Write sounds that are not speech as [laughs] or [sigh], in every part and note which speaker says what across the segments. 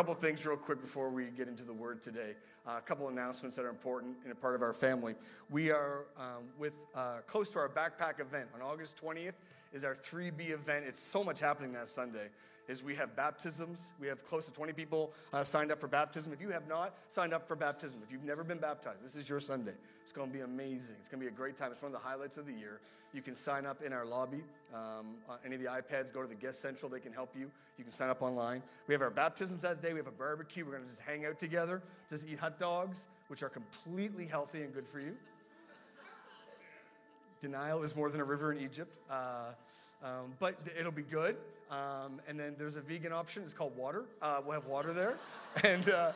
Speaker 1: couple things real quick before we get into the word today uh, a couple announcements that are important and a part of our family we are um, with uh, close to our backpack event on august 20th is our 3b event it's so much happening that sunday is we have baptisms. We have close to 20 people uh, signed up for baptism. If you have not signed up for baptism, if you've never been baptized, this is your Sunday. It's going to be amazing. It's going to be a great time. It's one of the highlights of the year. You can sign up in our lobby. Um, any of the iPads, go to the guest central. They can help you. You can sign up online. We have our baptisms that day. We have a barbecue. We're going to just hang out together, just eat hot dogs, which are completely healthy and good for you. Denial is more than a river in Egypt. Uh, um, but it'll be good. Um, and then there's a vegan option. It's called water. Uh, we'll have water there. [laughs] and uh,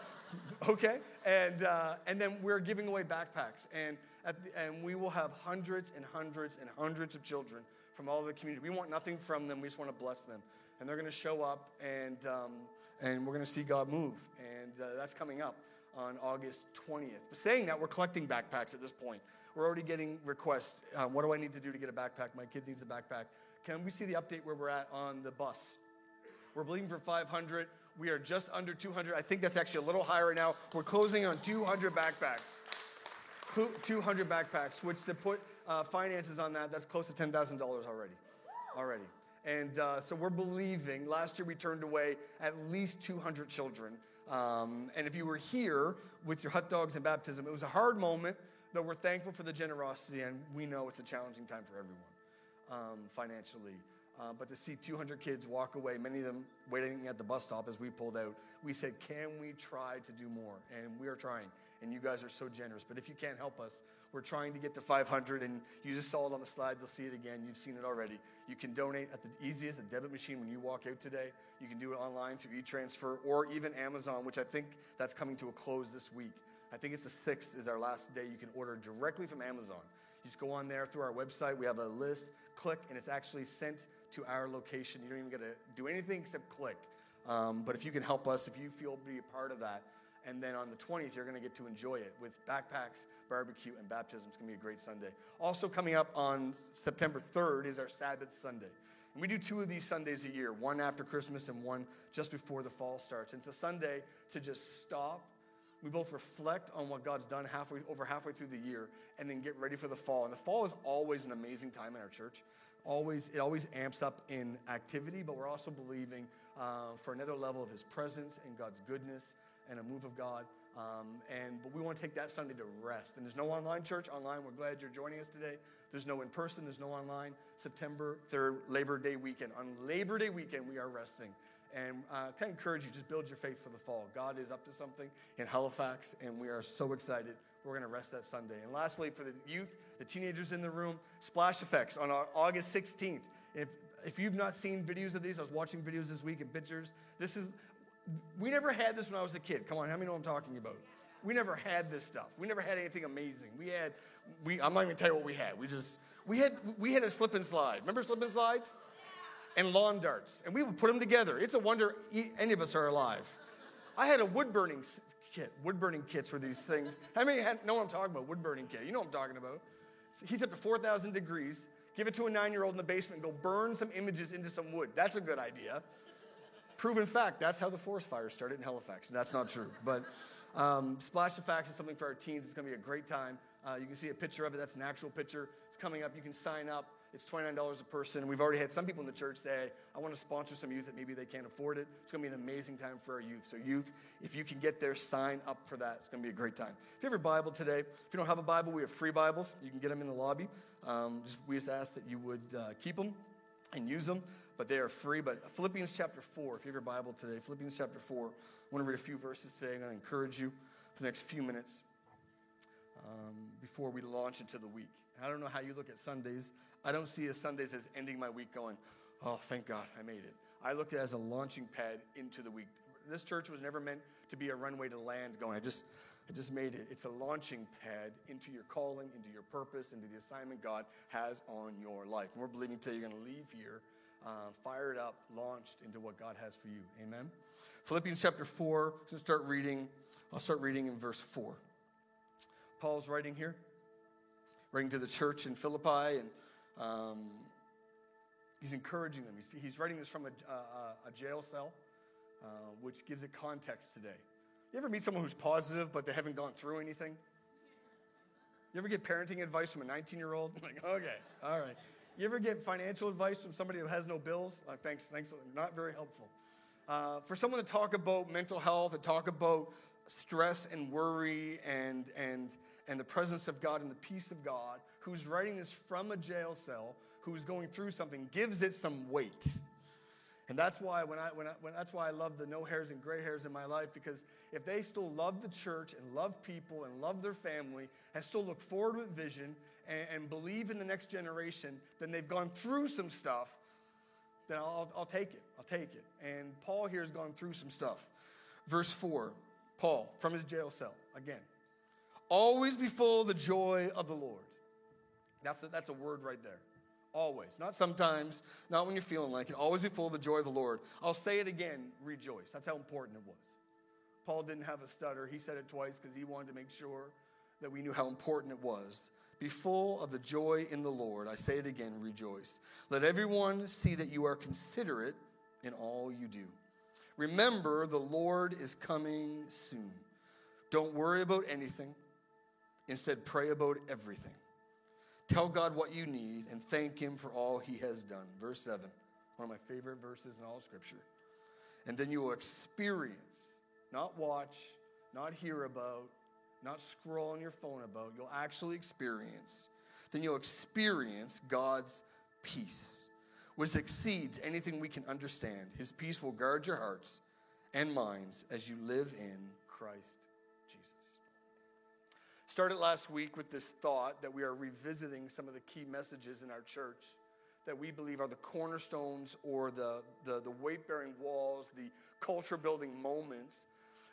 Speaker 1: okay. And uh, and then we're giving away backpacks. And the, and we will have hundreds and hundreds and hundreds of children from all the community. We want nothing from them. We just want to bless them. And they're going to show up, and um, and we're going to see God move. And uh, that's coming up on August 20th. But saying that, we're collecting backpacks at this point. We're already getting requests. Um, what do I need to do to get a backpack? My kid needs a backpack. Can we see the update where we're at on the bus? We're believing for 500. We are just under 200. I think that's actually a little higher right now. We're closing on 200 backpacks. 200 backpacks, which to put uh, finances on that, that's close to $10,000 already. Already. And uh, so we're believing. Last year we turned away at least 200 children. Um, and if you were here with your hot dogs and baptism, it was a hard moment, though we're thankful for the generosity, and we know it's a challenging time for everyone um, financially. Uh, but to see 200 kids walk away, many of them waiting at the bus stop as we pulled out, we said, Can we try to do more? And we are trying. And you guys are so generous. But if you can't help us, we're trying to get to 500. And you just saw it on the slide. You'll see it again. You've seen it already. You can donate at the easiest, the debit machine when you walk out today. You can do it online through e-transfer or even Amazon, which I think that's coming to a close this week. I think it's the 6th is our last day. You can order directly from Amazon. You just go on there through our website. We have a list click and it's actually sent to our location. You don't even get to do anything except click. Um, but if you can help us, if you feel be a part of that, and then on the 20th, you're going to get to enjoy it with backpacks, barbecue, and baptism. It's going to be a great Sunday. Also, coming up on September 3rd is our Sabbath Sunday. And we do two of these Sundays a year, one after Christmas and one just before the fall starts. And it's a Sunday to just stop we both reflect on what God's done halfway over halfway through the year and then get ready for the fall. And the fall is always an amazing time in our church. Always, it always amps up in activity, but we're also believing uh, for another level of His presence and God's goodness and a move of God. Um, and but we want to take that Sunday to rest. And there's no online church. Online, we're glad you're joining us today. There's no in person. There's no online. September 3rd, Labor Day weekend. On Labor Day weekend, we are resting. And uh, kind of encourage you, just build your faith for the fall. God is up to something in Halifax, and we are so excited. We're going to rest that Sunday. And lastly, for the youth, the teenagers in the room, Splash Effects on August 16th. If, if you've not seen videos of these, I was watching videos this week and pictures. This is, we never had this when I was a kid. Come on, how many know what I'm talking about? We never had this stuff. We never had anything amazing. We had, we, I'm not even gonna tell you what we had. We just, we had, we had a slip and slide. Remember slip and slides? and lawn darts, and we would put them together. It's a wonder any of us are alive. I had a wood burning kit. Wood burning kits were these things. How many had, know what I'm talking about? Wood burning kit. You know what I'm talking about. It heats up to 4,000 degrees. Give it to a nine year old in the basement go burn some images into some wood. That's a good idea. Proven fact, that's how the forest fires started in Halifax. That's not true. But um, Splash the Facts is something for our teens. It's going to be a great time. Uh, you can see a picture of it. That's an actual picture. It's coming up. You can sign up. It's $29 a person. We've already had some people in the church say, I want to sponsor some youth that maybe they can't afford it. It's going to be an amazing time for our youth. So, youth, if you can get there, sign up for that. It's going to be a great time. If you have your Bible today, if you don't have a Bible, we have free Bibles. You can get them in the lobby. Um, just, we just ask that you would uh, keep them and use them, but they are free. But Philippians chapter 4, if you have your Bible today, Philippians chapter 4, I want to read a few verses today. I'm going to encourage you for the next few minutes um, before we launch into the week. I don't know how you look at Sundays. I don't see a Sundays as ending my week going, oh, thank God I made it. I look at it as a launching pad into the week. This church was never meant to be a runway to land going, I just, I just made it. It's a launching pad into your calling, into your purpose, into the assignment God has on your life. And we're believing today you're going to leave here uh, fired up, launched into what God has for you. Amen. Philippians chapter 4, I'm going to start reading. I'll start reading in verse 4. Paul's writing here, writing to the church in Philippi, and um, he's encouraging them. He's, writing this from a, a, a jail cell, uh, which gives it context today. You ever meet someone who's positive, but they haven't gone through anything? You ever get parenting advice from a 19 year old? [laughs] Like, okay, all right. You ever get financial advice from somebody who has no bills? Like, thanks, thanks. Not very helpful. Uh, for someone to talk about mental health, to talk about stress and worry and, and, and the presence of God and the peace of God, who's writing this from a jail cell, who's going through something, gives it some weight. And that's why when I, when I, when, that's why I love the no hairs and gray hairs in my life because if they still love the church and love people and love their family and still look forward with vision and, and believe in the next generation, then they've gone through some stuff. Then I'll, I'll take it. I'll take it. And Paul here has gone through some stuff. Verse 4, Paul from his jail cell again. Always be full of the joy of the Lord. That's a, that's a word right there. Always. Not sometimes, not when you're feeling like it. Always be full of the joy of the Lord. I'll say it again rejoice. That's how important it was. Paul didn't have a stutter. He said it twice because he wanted to make sure that we knew how important it was. Be full of the joy in the Lord. I say it again rejoice. Let everyone see that you are considerate in all you do. Remember, the Lord is coming soon. Don't worry about anything, instead, pray about everything. Tell God what you need and thank Him for all He has done. Verse 7, one of my favorite verses in all of Scripture. And then you will experience, not watch, not hear about, not scroll on your phone about, you'll actually experience. Then you'll experience God's peace, which exceeds anything we can understand. His peace will guard your hearts and minds as you live in Christ Started last week with this thought that we are revisiting some of the key messages in our church that we believe are the cornerstones or the, the, the weight bearing walls, the culture building moments.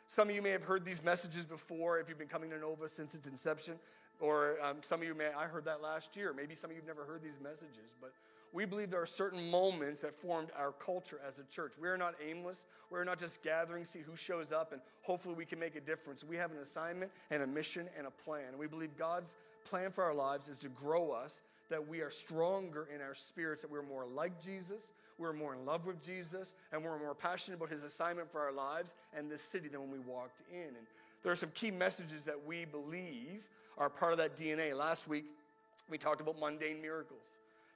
Speaker 1: Some of you may have heard these messages before if you've been coming to Nova since its inception, or um, some of you may, I heard that last year. Maybe some of you've never heard these messages, but we believe there are certain moments that formed our culture as a church. We are not aimless. We're not just gathering, see who shows up, and hopefully we can make a difference. We have an assignment and a mission and a plan. And we believe God's plan for our lives is to grow us, that we are stronger in our spirits, that we're more like Jesus, we're more in love with Jesus, and we're more passionate about his assignment for our lives and this city than when we walked in. And there are some key messages that we believe are part of that DNA. Last week, we talked about mundane miracles.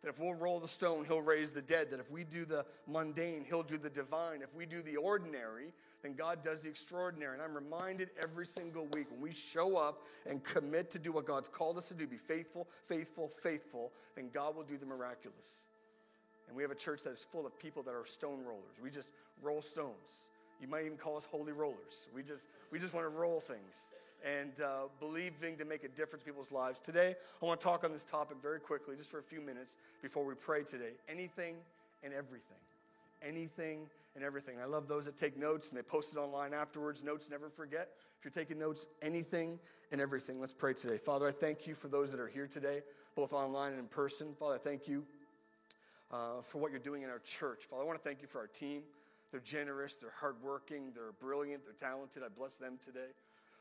Speaker 1: That if we'll roll the stone, he'll raise the dead. That if we do the mundane, he'll do the divine. If we do the ordinary, then God does the extraordinary. And I'm reminded every single week when we show up and commit to do what God's called us to do, be faithful, faithful, faithful, then God will do the miraculous. And we have a church that is full of people that are stone rollers. We just roll stones. You might even call us holy rollers. We just, we just want to roll things and uh, believing to make a difference in people's lives. Today, I want to talk on this topic very quickly, just for a few minutes before we pray today. Anything and everything. Anything and everything. I love those that take notes and they post it online afterwards. Notes never forget. If you're taking notes, anything and everything. Let's pray today. Father, I thank you for those that are here today, both online and in person. Father, I thank you uh, for what you're doing in our church. Father, I want to thank you for our team. They're generous, they're hardworking, they're brilliant, they're talented. I bless them today.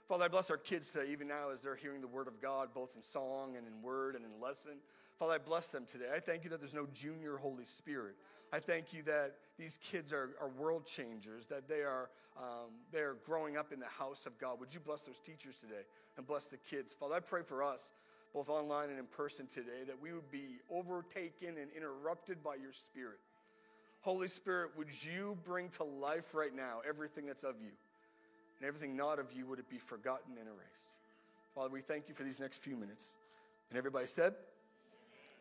Speaker 1: Father, I bless our kids today, even now as they're hearing the word of God, both in song and in word and in lesson. Father, I bless them today. I thank you that there's no junior Holy Spirit. I thank you that these kids are, are world changers, that they are, um, they are growing up in the house of God. Would you bless those teachers today and bless the kids? Father, I pray for us, both online and in person today, that we would be overtaken and interrupted by your Spirit. Holy Spirit, would you bring to life right now everything that's of you? and everything not of you would it be forgotten and erased. Father, we thank you for these next few minutes. And everybody said,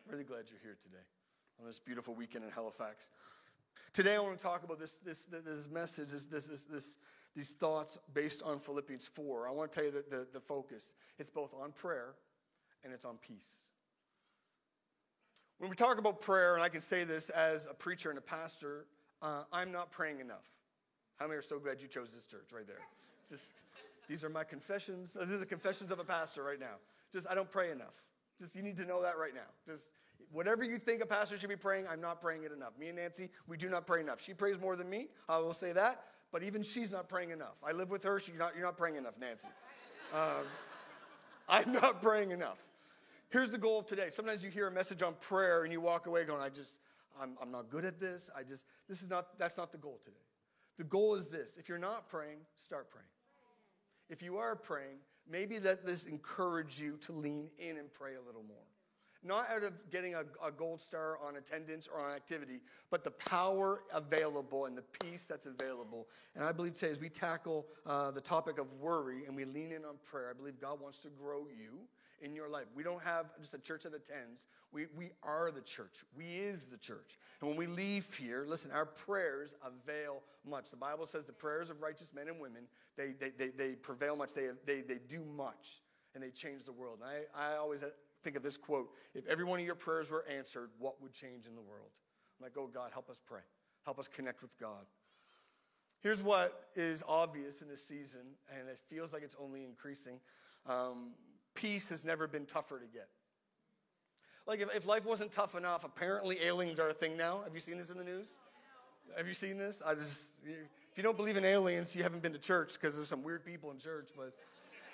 Speaker 1: really glad you're here today on this beautiful weekend in Halifax. Today, I want to talk about this, this, this message, this, this, this, these thoughts based on Philippians 4. I want to tell you the, the, the focus. It's both on prayer and it's on peace. When we talk about prayer, and I can say this as a preacher and a pastor, uh, I'm not praying enough. How many are so glad you chose this church right there? Just these are my confessions. This is the confessions of a pastor right now. Just I don't pray enough. Just you need to know that right now. Just whatever you think a pastor should be praying, I'm not praying it enough. Me and Nancy, we do not pray enough. She prays more than me. I will say that. But even she's not praying enough. I live with her. She's not. You're not praying enough, Nancy. Um, I'm not praying enough. Here's the goal of today. Sometimes you hear a message on prayer and you walk away going, I just, I'm, I'm not good at this. I just, this is not, that's not the goal today. The goal is this if you're not praying, start praying if you are praying, maybe let this encourage you to lean in and pray a little more. Not out of getting a, a gold star on attendance or on activity, but the power available and the peace that's available. And I believe today, as we tackle uh, the topic of worry and we lean in on prayer, I believe God wants to grow you in your life. We don't have just a church that attends. We, we are the church. We is the church. And when we leave here, listen, our prayers avail much. The Bible says the prayers of righteous men and women they, they, they, they prevail much. They, they, they do much. And they change the world. And I, I always uh, think of this quote If every one of your prayers were answered, what would change in the world? I'm like, oh, God, help us pray. Help us connect with God. Here's what is obvious in this season, and it feels like it's only increasing um, peace has never been tougher to get. Like, if, if life wasn't tough enough, apparently aliens are a thing now. Have you seen this in the news? Have you seen this? I just, if you don't believe in aliens, you haven't been to church because there's some weird people in church. But,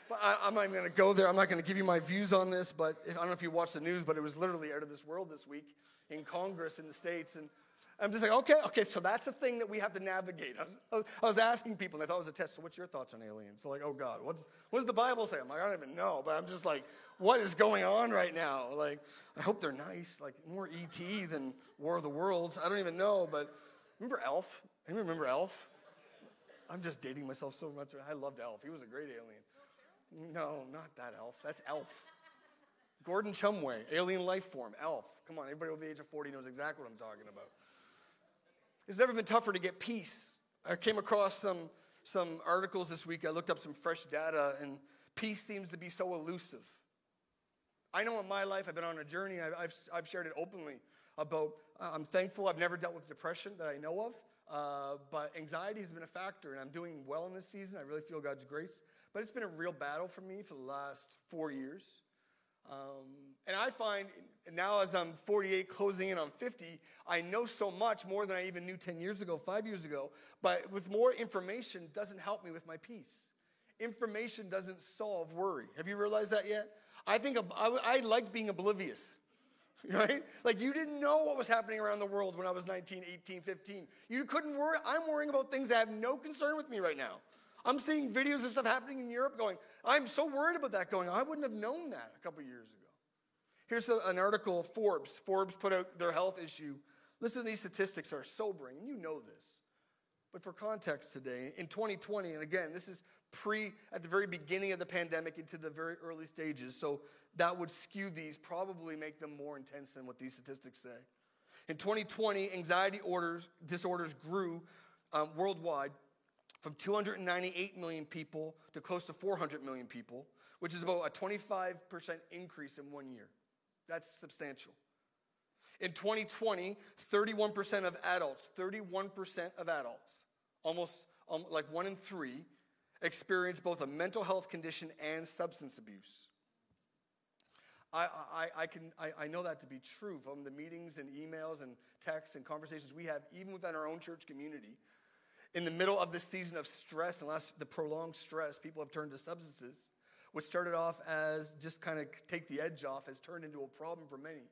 Speaker 1: but I, am not even going to go there. I'm not going to give you my views on this. But I don't know if you watched the news, but it was literally out of this world this week in Congress in the states. And I'm just like, okay, okay, so that's a thing that we have to navigate. I was, I was asking people, and I thought it was a test. So, what's your thoughts on aliens? So, like, oh God, what's, what does the Bible say? I'm like, I don't even know. But I'm just like, what is going on right now? Like, I hope they're nice, like more ET than War of the Worlds. I don't even know, but Remember ALF? Anyone remember ALF? I'm just dating myself so much. I loved ALF. He was a great alien. No, not that Elf. That's Elf. Gordon Shumway, alien life form, ALF. Come on, everybody over the age of 40 knows exactly what I'm talking about. It's never been tougher to get peace. I came across some, some articles this week. I looked up some fresh data, and peace seems to be so elusive. I know in my life, I've been on a journey, I've, I've, I've shared it openly about, uh, I'm thankful I've never dealt with depression that I know of, uh, but anxiety has been a factor, and I'm doing well in this season. I really feel God's grace, but it's been a real battle for me for the last four years. Um, and I find now, as I'm 48, closing in on 50, I know so much more than I even knew 10 years ago, five years ago. But with more information, doesn't help me with my peace. Information doesn't solve worry. Have you realized that yet? I think I, I like being oblivious. [laughs] right? Like you didn't know what was happening around the world when I was 19, 18, 15. You couldn't worry. I'm worrying about things that have no concern with me right now. I'm seeing videos of stuff happening in Europe going, I'm so worried about that going. I wouldn't have known that a couple years ago. Here's an article Forbes. Forbes put out their health issue. Listen, these statistics are sobering, and you know this. But for context today, in 2020, and again, this is pre at the very beginning of the pandemic into the very early stages. So that would skew these, probably make them more intense than what these statistics say. In 2020, anxiety orders, disorders grew um, worldwide from 298 million people to close to 400 million people, which is about a 25% increase in one year. That's substantial. In 2020, 31% of adults, 31% of adults, almost um, like one in three, Experience both a mental health condition and substance abuse. I, I, I can, I, I know that to be true from the meetings and emails and texts and conversations we have, even within our own church community. In the middle of this season of stress and last, the prolonged stress, people have turned to substances, which started off as just kind of take the edge off, has turned into a problem for many.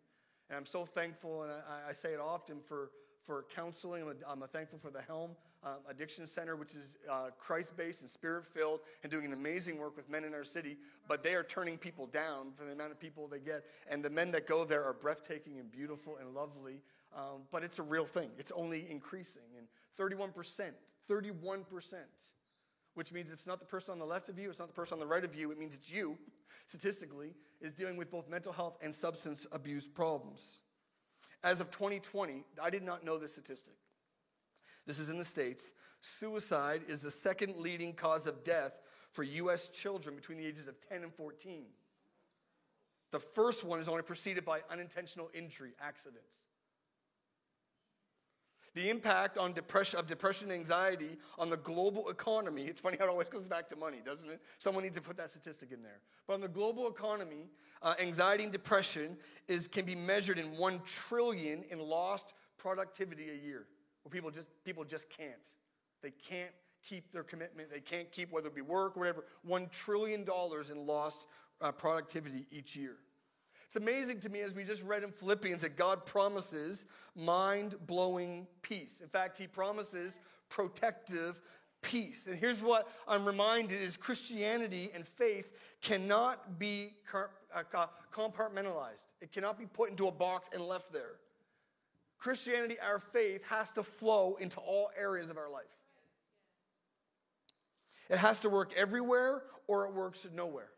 Speaker 1: And I'm so thankful, and I, I say it often for, for counseling. I'm, a, I'm a thankful for the helm um, Addiction Center, which is uh, Christ based and spirit filled and doing an amazing work with men in our city, but they are turning people down for the amount of people they get. And the men that go there are breathtaking and beautiful and lovely, um, but it's a real thing. It's only increasing. And 31%, 31%, which means it's not the person on the left of you, it's not the person on the right of you, it means it's you, statistically, is dealing with both mental health and substance abuse problems. As of 2020, I did not know this statistic. This is in the States. Suicide is the second leading cause of death for U.S. children between the ages of 10 and 14. The first one is only preceded by unintentional injury, accidents. The impact on depression, of depression and anxiety on the global economy, it's funny how it always goes back to money, doesn't it? Someone needs to put that statistic in there. But on the global economy, uh, anxiety and depression is, can be measured in 1 trillion in lost productivity a year where people just, people just can't. They can't keep their commitment. They can't keep, whether it be work or whatever, $1 trillion in lost uh, productivity each year. It's amazing to me as we just read in Philippians that God promises mind blowing peace. In fact, He promises protective peace. And here's what I'm reminded is Christianity and faith cannot be uh, compartmentalized. It cannot be put into a box and left there. Christianity, our faith, has to flow into all areas of our life. It has to work everywhere or it works nowhere.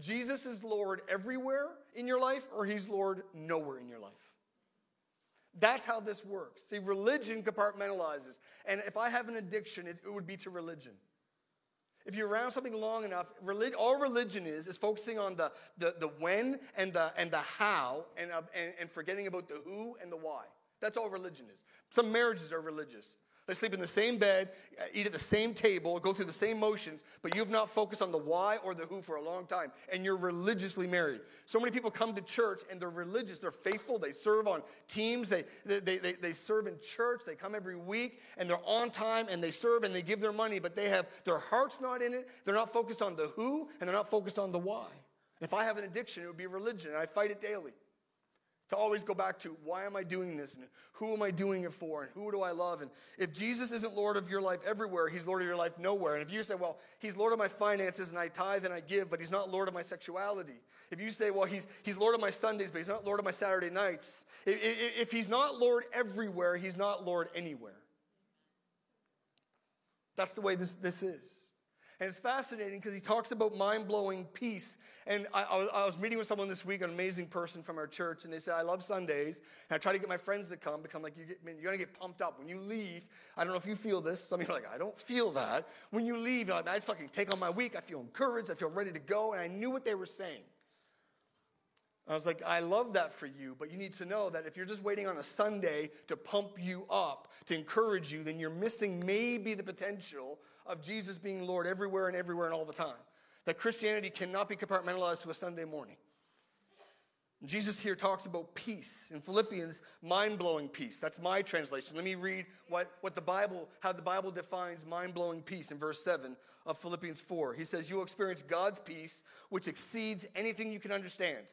Speaker 1: Jesus is Lord everywhere in your life or he's Lord nowhere in your life. That's how this works. See, religion compartmentalizes. And if I have an addiction, it, it would be to religion if you're around something long enough, relig- all religion is is focusing on the, the, the when and the, and the how and, uh, and, and forgetting about the who and the why. That's all religion is. Some marriages are religious. They sleep in the same bed, eat at the same table, go through the same motions, but you've not focused on the why or the who for a long time, and you're religiously married. So many people come to church and they're religious, they're faithful, they serve on teams, they, they, they, they serve in church, they come every week, and they're on time, and they serve, and they give their money, but they have their heart's not in it, they're not focused on the who, and they're not focused on the why. If I have an addiction, it would be religion, and I fight it daily to always go back to why am I doing this and who am I doing it for and who do I love? And if Jesus isn't Lord of your life everywhere, he's Lord of your life nowhere. And if you say, well, he's Lord of my finances and I tithe and I give, but he's not Lord of my sexuality. If you say, well, he's, he's Lord of my Sundays, but he's not Lord of my Saturday nights. If, if, if he's not Lord everywhere, he's not Lord anywhere. That's the way this, this is. And it's fascinating because he talks about mind blowing peace. And I, I, was meeting with someone this week, an amazing person from our church, and they said, I love Sundays. And I try to get my friends to come because I'm like, you get, man, you're going to get pumped up. When you leave, I don't know if you feel this. Some of you are like, I don't feel that. When you leave, you're like, I just fucking take on my week. I feel encouraged. I feel ready to go. And I knew what they were saying. I was like, I love that for you, but you need to know that if you're just waiting on a Sunday to pump you up, to encourage you, then you're missing maybe the potential of Jesus being Lord everywhere and everywhere and all the time. That Christianity cannot be compartmentalized to a Sunday morning. Jesus here talks about peace. In Philippians, mind blowing peace. That's my translation. Let me read what, what the Bible, how the Bible defines mind blowing peace in verse 7 of Philippians 4. He says, you experience God's peace, which exceeds anything you can understand.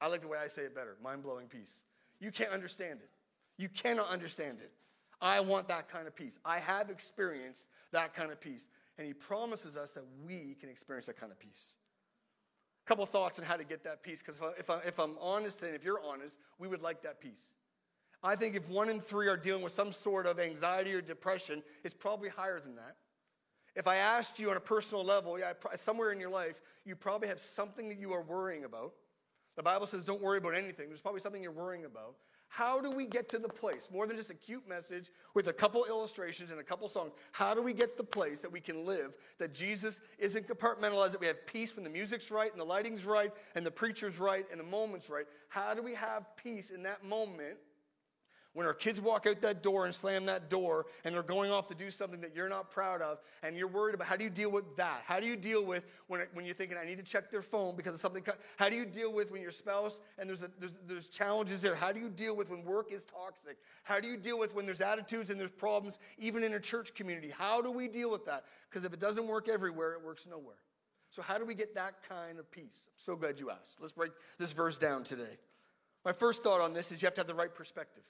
Speaker 1: I like the way I say it better mind blowing peace. You can't understand it. You cannot understand it. I want that kind of peace. I have experienced that kind of peace. And he promises us that we can experience that kind of peace. A couple thoughts on how to get that peace, because if, I, if I'm honest and if you're honest, we would like that peace. I think if one in three are dealing with some sort of anxiety or depression, it's probably higher than that. If I asked you on a personal level, yeah, somewhere in your life, you probably have something that you are worrying about. The Bible says don't worry about anything. There's probably something you're worrying about. How do we get to the place, more than just a cute message with a couple illustrations and a couple songs, how do we get the place that we can live, that Jesus isn't compartmentalized, that we have peace when the music's right and the lighting's right and the preacher's right and the moment's right? How do we have peace in that moment when our kids walk out that door and slam that door and they're going off to do something that you're not proud of and you're worried about, how do you deal with that? How do you deal with when, when you're thinking, I need to check their phone because of something? How do you deal with when your spouse and there's, a, there's, there's challenges there? How do you deal with when work is toxic? How do you deal with when there's attitudes and there's problems, even in a church community? How do we deal with that? Because if it doesn't work everywhere, it works nowhere. So, how do we get that kind of peace? I'm so glad you asked. Let's break this verse down today. My first thought on this is you have to have the right perspective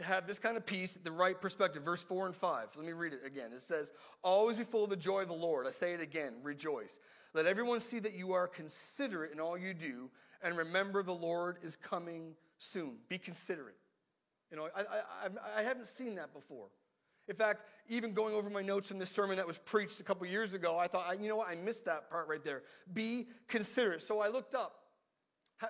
Speaker 1: to have this kind of peace, the right perspective. Verse 4 and 5. Let me read it again. It says, Always be full of the joy of the Lord. I say it again, rejoice. Let everyone see that you are considerate in all you do, and remember the Lord is coming soon. Be considerate. You know, I, I, I, haven't seen that before. In fact, even going over my notes in this sermon that was preached a couple years ago, I thought, you know what, I missed that part right there. Be considerate. So I looked up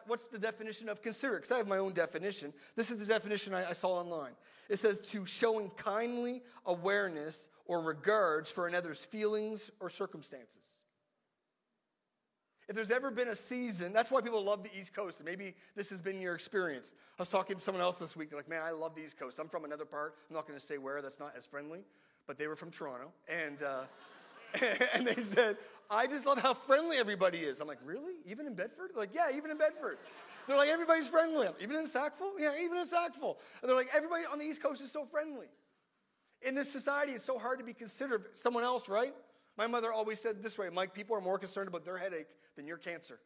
Speaker 1: What's the definition of consider? Because I have my own definition. This is the definition I, I saw online. It says to showing kindly awareness or regards for another's feelings or circumstances. If there's ever been a season, that's why people love the East Coast. Maybe this has been your experience. I was talking to someone else this week. They're like, man, I love the East Coast. I'm from another part. I'm not going to say where, that's not as friendly, but they were from Toronto. And. Uh, [laughs] and they said, I just love how friendly everybody is. I'm like, really? Even in Bedford? They're like, yeah, even in Bedford. They're like, everybody's friendly. even in Sackville? Yeah, even in Sackville. And they're like, everybody on the East Coast is so friendly. In this society, it's so hard to be considered someone else, right? My mother always said this way Mike, people are more concerned about their headache than your cancer.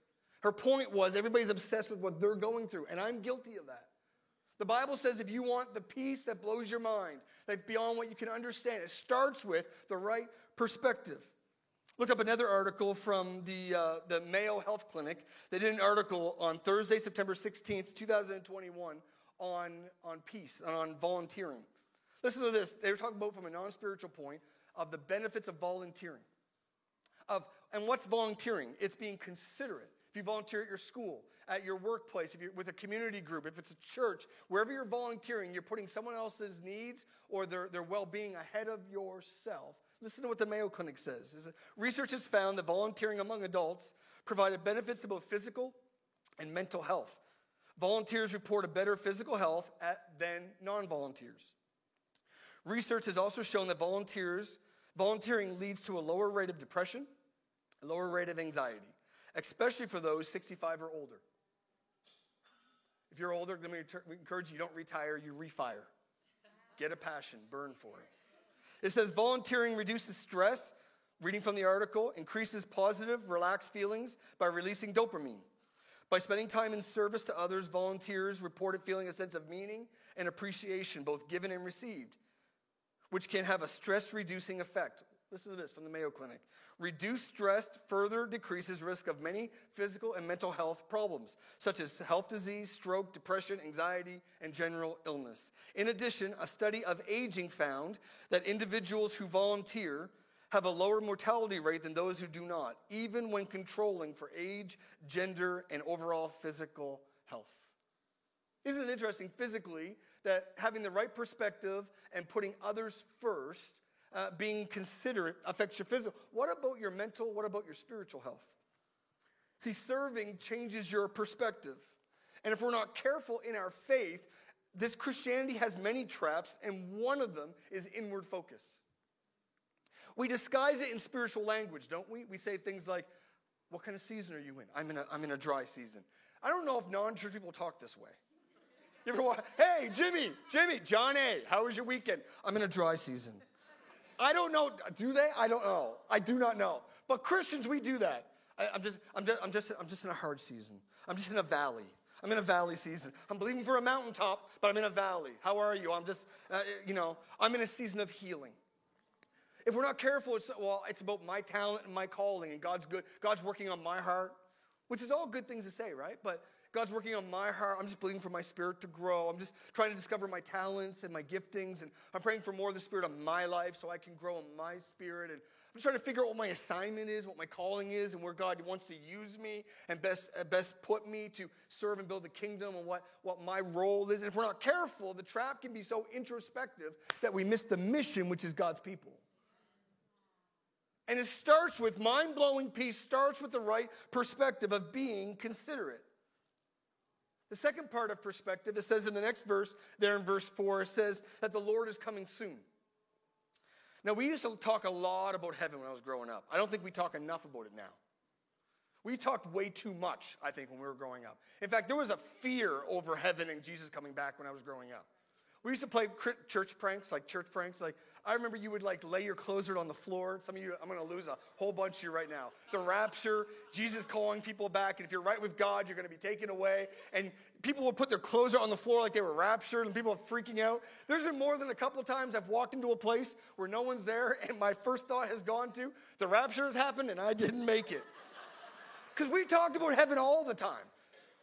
Speaker 1: Her point was everybody's obsessed with what they're going through, and I'm guilty of that. The Bible says if you want the peace that blows your mind, that beyond what you can understand, it starts with the right perspective. Looked up another article from the, uh, the Mayo Health Clinic. They did an article on Thursday, September 16th, 2021, on, on peace and on volunteering. Listen to this. They were talking about from a non spiritual point of the benefits of volunteering. Of, and what's volunteering? It's being considerate. If you volunteer at your school, at your workplace, if you're with a community group, if it's a church, wherever you're volunteering, you're putting someone else's needs or their, their well being ahead of yourself Listen to what the Mayo Clinic says. Research has found that volunteering among adults provided benefits to both physical and mental health. Volunteers report a better physical health at, than non volunteers. Research has also shown that volunteers, volunteering leads to a lower rate of depression, a lower rate of anxiety, especially for those 65 or older. If you're older, let me encourage you don't retire, you refire. Get a passion, burn for it. It says volunteering reduces stress, reading from the article, increases positive, relaxed feelings by releasing dopamine. By spending time in service to others, volunteers reported feeling a sense of meaning and appreciation, both given and received, which can have a stress reducing effect. Listen to this from the Mayo Clinic. Reduced stress further decreases risk of many physical and mental health problems, such as health disease, stroke, depression, anxiety, and general illness. In addition, a study of aging found that individuals who volunteer have a lower mortality rate than those who do not, even when controlling for age, gender, and overall physical health. Isn't it interesting physically that having the right perspective and putting others first uh, being considerate affects your physical. What about your mental? What about your spiritual health? See, serving changes your perspective. And if we're not careful in our faith, this Christianity has many traps, and one of them is inward focus. We disguise it in spiritual language, don't we? We say things like, What kind of season are you in? I'm in a, I'm in a dry season. I don't know if non church people talk this way. You ever watch, Hey, Jimmy, Jimmy, John A., how was your weekend? I'm in a dry season. I don't know. Do they? I don't know. I do not know. But Christians, we do that. I, am just, I'm just, I'm just, I'm just in a hard season. I'm just in a valley. I'm in a valley season. I'm believing for a mountaintop, but I'm in a valley. How are you? I'm just, uh, you know, I'm in a season of healing. If we're not careful, it's well, it's about my talent and my calling, and God's good. God's working on my heart, which is all good things to say, right? But God's working on my heart. I'm just believing for my spirit to grow. I'm just trying to discover my talents and my giftings. And I'm praying for more of the spirit on my life so I can grow in my spirit. And I'm trying to figure out what my assignment is, what my calling is, and where God wants to use me and best, uh, best put me to serve and build the kingdom and what, what my role is. And if we're not careful, the trap can be so introspective that we miss the mission, which is God's people. And it starts with mind blowing peace, starts with the right perspective of being considerate. The second part of perspective, it says in the next verse, there in verse 4, it says that the Lord is coming soon. Now, we used to talk a lot about heaven when I was growing up. I don't think we talk enough about it now. We talked way too much, I think, when we were growing up. In fact, there was a fear over heaven and Jesus coming back when I was growing up. We used to play church pranks, like church pranks, like, I remember you would like lay your clothes on the floor. Some of you, I'm going to lose a whole bunch of you right now. The rapture, Jesus calling people back. And if you're right with God, you're going to be taken away. And people would put their clothes on the floor like they were raptured and people are freaking out. There's been more than a couple times I've walked into a place where no one's there [laughs] and my first thought has gone to the rapture has happened and I didn't make it. Because we talked about heaven all the time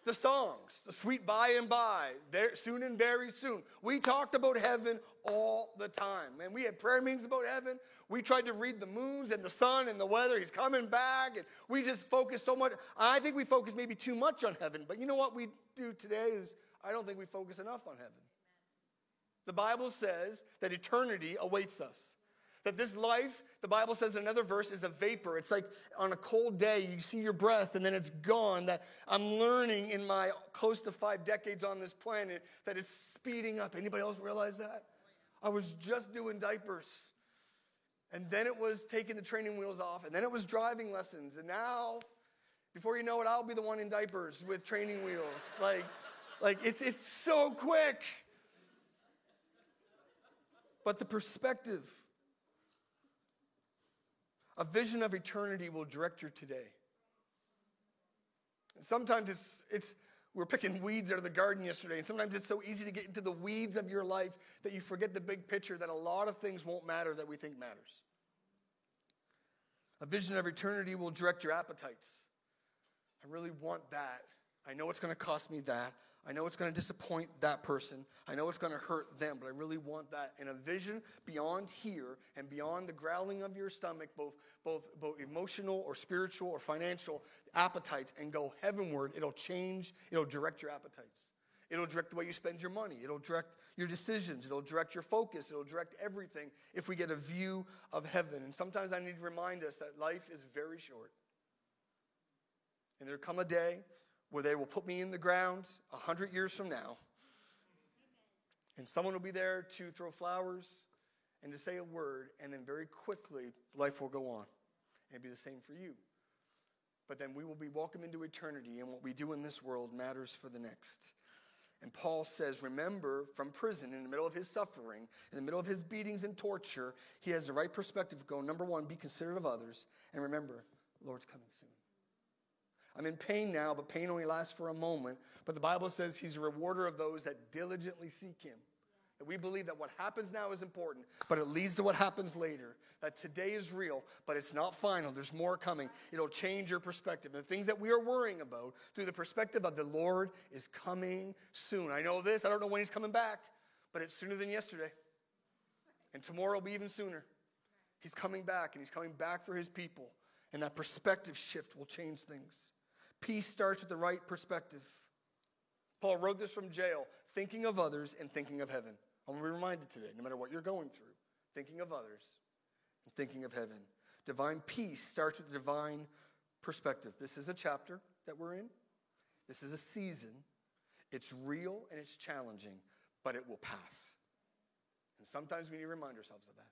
Speaker 1: the songs, the sweet by and by, there, soon and very soon. We talked about heaven all the time. Man, we had prayer meetings about heaven. We tried to read the moons and the sun and the weather. He's coming back. And we just focused so much. I think we focused maybe too much on heaven. But you know what we do today is I don't think we focus enough on heaven. The Bible says that eternity awaits us. That this life, the Bible says in another verse, is a vapor. It's like on a cold day, you see your breath and then it's gone. That I'm learning in my close to five decades on this planet that it's speeding up. Anybody else realize that? I was just doing diapers. And then it was taking the training wheels off. And then it was driving lessons. And now, before you know it, I'll be the one in diapers with training wheels. Like, like it's, it's so quick. But the perspective a vision of eternity will direct your today. sometimes it's, it's, we are picking weeds out of the garden yesterday, and sometimes it's so easy to get into the weeds of your life that you forget the big picture that a lot of things won't matter that we think matters. A vision of eternity will direct your appetites. I really want that. I know it's going to cost me that. I know it's going to disappoint that person. I know it's going to hurt them, but I really want that in a vision beyond here and beyond the growling of your stomach, both, both, both emotional or spiritual or financial appetites, and go heavenward. It'll change, it'll direct your appetites. It'll direct the way you spend your money. It'll direct your decisions. It'll direct your focus. It'll direct everything if we get a view of heaven. And sometimes I need to remind us that life is very short. And there come a day where they will put me in the ground 100 years from now, and someone will be there to throw flowers and to say a word, and then very quickly life will go on. And it'll be the same for you. But then we will be welcomed into eternity, and what we do in this world matters for the next. And Paul says, Remember from prison, in the middle of his suffering, in the middle of his beatings and torture, he has the right perspective. Go, number one, be considerate of others, and remember, Lord's coming soon. I'm in pain now, but pain only lasts for a moment. But the Bible says he's a rewarder of those that diligently seek him. That we believe that what happens now is important, but it leads to what happens later. That today is real, but it's not final. There's more coming. It'll change your perspective. the things that we are worrying about through the perspective of the Lord is coming soon. I know this, I don't know when he's coming back, but it's sooner than yesterday. And tomorrow will be even sooner. He's coming back, and he's coming back for his people. And that perspective shift will change things. Peace starts with the right perspective. Paul wrote this from jail, thinking of others and thinking of heaven. I'm going to be reminded today, no matter what you're going through, thinking of others and thinking of heaven. Divine peace starts with the divine perspective. This is a chapter that we're in, this is a season. It's real and it's challenging, but it will pass. And sometimes we need to remind ourselves of that.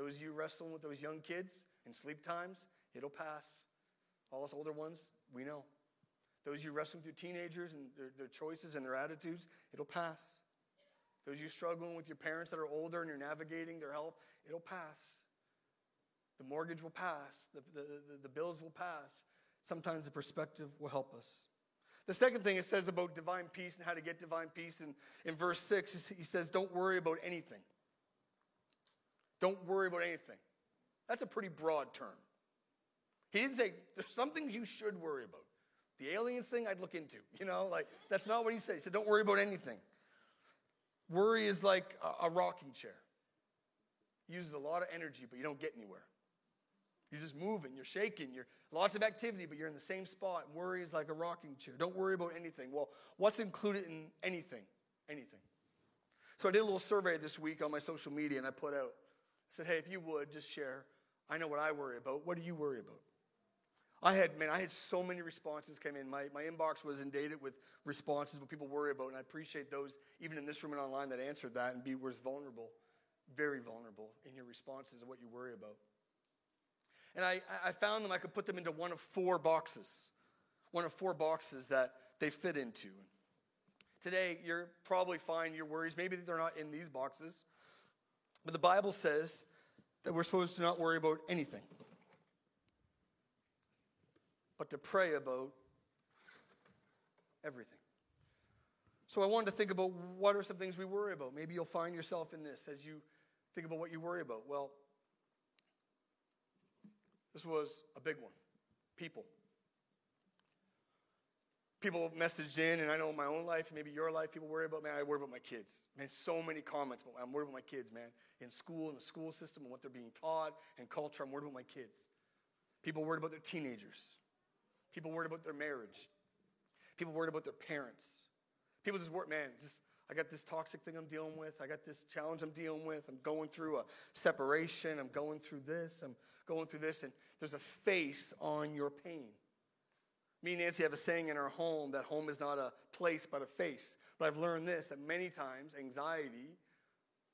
Speaker 1: Those of you wrestling with those young kids in sleep times, it'll pass. All us older ones, we know those of you wrestling through teenagers and their, their choices and their attitudes, it'll pass. Those of you struggling with your parents that are older and you're navigating their help, it'll pass. The mortgage will pass, the, the, the, the bills will pass. Sometimes the perspective will help us. The second thing it says about divine peace and how to get divine peace in, in verse 6, he says, Don't worry about anything. Don't worry about anything. That's a pretty broad term. He didn't say, There's some things you should worry about. The aliens thing, I'd look into. You know, like, that's not what he said. He said, don't worry about anything. Worry is like a, a rocking chair, it uses a lot of energy, but you don't get anywhere. You're just moving, you're shaking, you're lots of activity, but you're in the same spot. Worry is like a rocking chair. Don't worry about anything. Well, what's included in anything? Anything. So I did a little survey this week on my social media and I put out, I said, hey, if you would, just share. I know what I worry about. What do you worry about? I had, man, I had so many responses come in. My, my inbox was inundated with responses, what people worry about, and I appreciate those, even in this room and online, that answered that and be was vulnerable, very vulnerable in your responses of what you worry about. And I, I found them, I could put them into one of four boxes, one of four boxes that they fit into. Today, you're probably fine, your worries, maybe they're not in these boxes, but the Bible says that we're supposed to not worry about anything but to pray about everything. So I wanted to think about what are some things we worry about. Maybe you'll find yourself in this as you think about what you worry about. Well, this was a big one people. People messaged in, and I know in my own life, maybe your life, people worry about, man, I worry about my kids. Man, so many comments, but I'm worried about my kids, man. In school, in the school system, and what they're being taught, and culture, I'm worried about my kids. People worried about their teenagers. People worried about their marriage. People worried about their parents. People just worried, man, just I got this toxic thing I'm dealing with. I got this challenge I'm dealing with. I'm going through a separation. I'm going through this. I'm going through this. And there's a face on your pain. Me and Nancy have a saying in our home that home is not a place but a face. But I've learned this that many times anxiety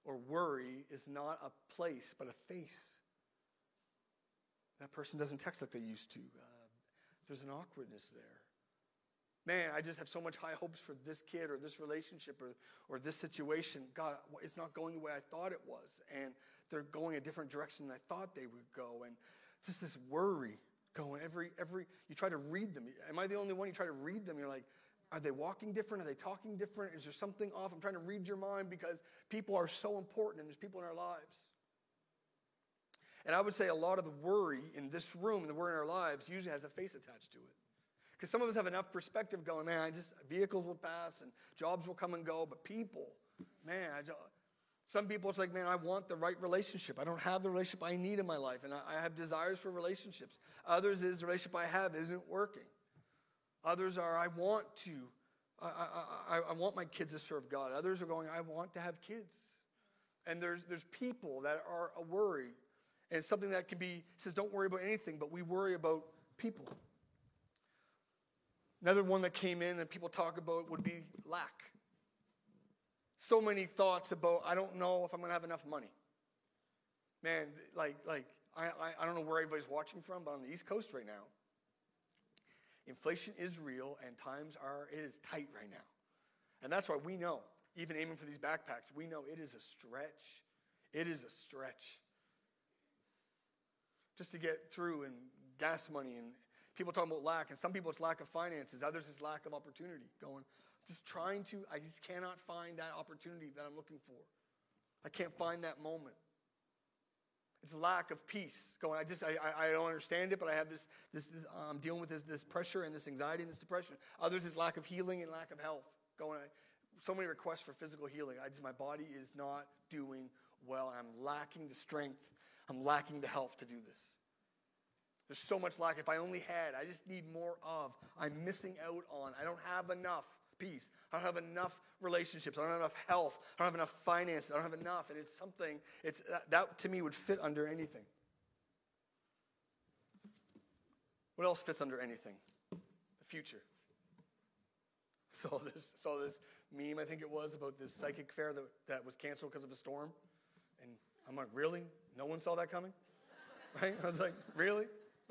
Speaker 1: or worry is not a place but a face. That person doesn't text like they used to. Uh, there's an awkwardness there. Man, I just have so much high hopes for this kid or this relationship or, or this situation. God, it's not going the way I thought it was. And they're going a different direction than I thought they would go. And just this worry going every, every, you try to read them. Am I the only one? You try to read them. You're like, are they walking different? Are they talking different? Is there something off? I'm trying to read your mind because people are so important and there's people in our lives. And I would say a lot of the worry in this room, and the worry in our lives, usually has a face attached to it. Because some of us have enough perspective going, man, just vehicles will pass and jobs will come and go, but people, man, I, some people it's like, man, I want the right relationship. I don't have the relationship I need in my life, and I, I have desires for relationships. Others is the relationship I have isn't working. Others are, I want to, I, I, I want my kids to serve God. Others are going, I want to have kids. And there's, there's people that are a worry and something that can be, says, don't worry about anything, but we worry about people. Another one that came in that people talk about would be lack. So many thoughts about, I don't know if I'm going to have enough money. Man, like, like I, I, I don't know where everybody's watching from, but on the East Coast right now, inflation is real and times are, it is tight right now. And that's why we know, even aiming for these backpacks, we know it is a stretch. It is a stretch just to get through and gas money and people talking about lack. And some people it's lack of finances, others it's lack of opportunity. Going, just trying to, I just cannot find that opportunity that I'm looking for. I can't find that moment. It's lack of peace. Going, I just, I, I, don't understand it, but I have this, this, this I'm dealing with this, this pressure and this anxiety and this depression. Others is lack of healing and lack of health. Going, I, so many requests for physical healing. I just, my body is not doing well. I'm lacking the strength I'm lacking the health to do this. There's so much lack. If I only had, I just need more of. I'm missing out on. I don't have enough peace. I don't have enough relationships. I don't have enough health. I don't have enough finance. I don't have enough. And it's something, it's, that, that to me would fit under anything. What else fits under anything? The future. [laughs] Saw this, saw this meme, I think it was, about this psychic fair that, that was canceled because of a storm. And I'm like, really? No one saw that coming? [laughs] Right? I was like, really?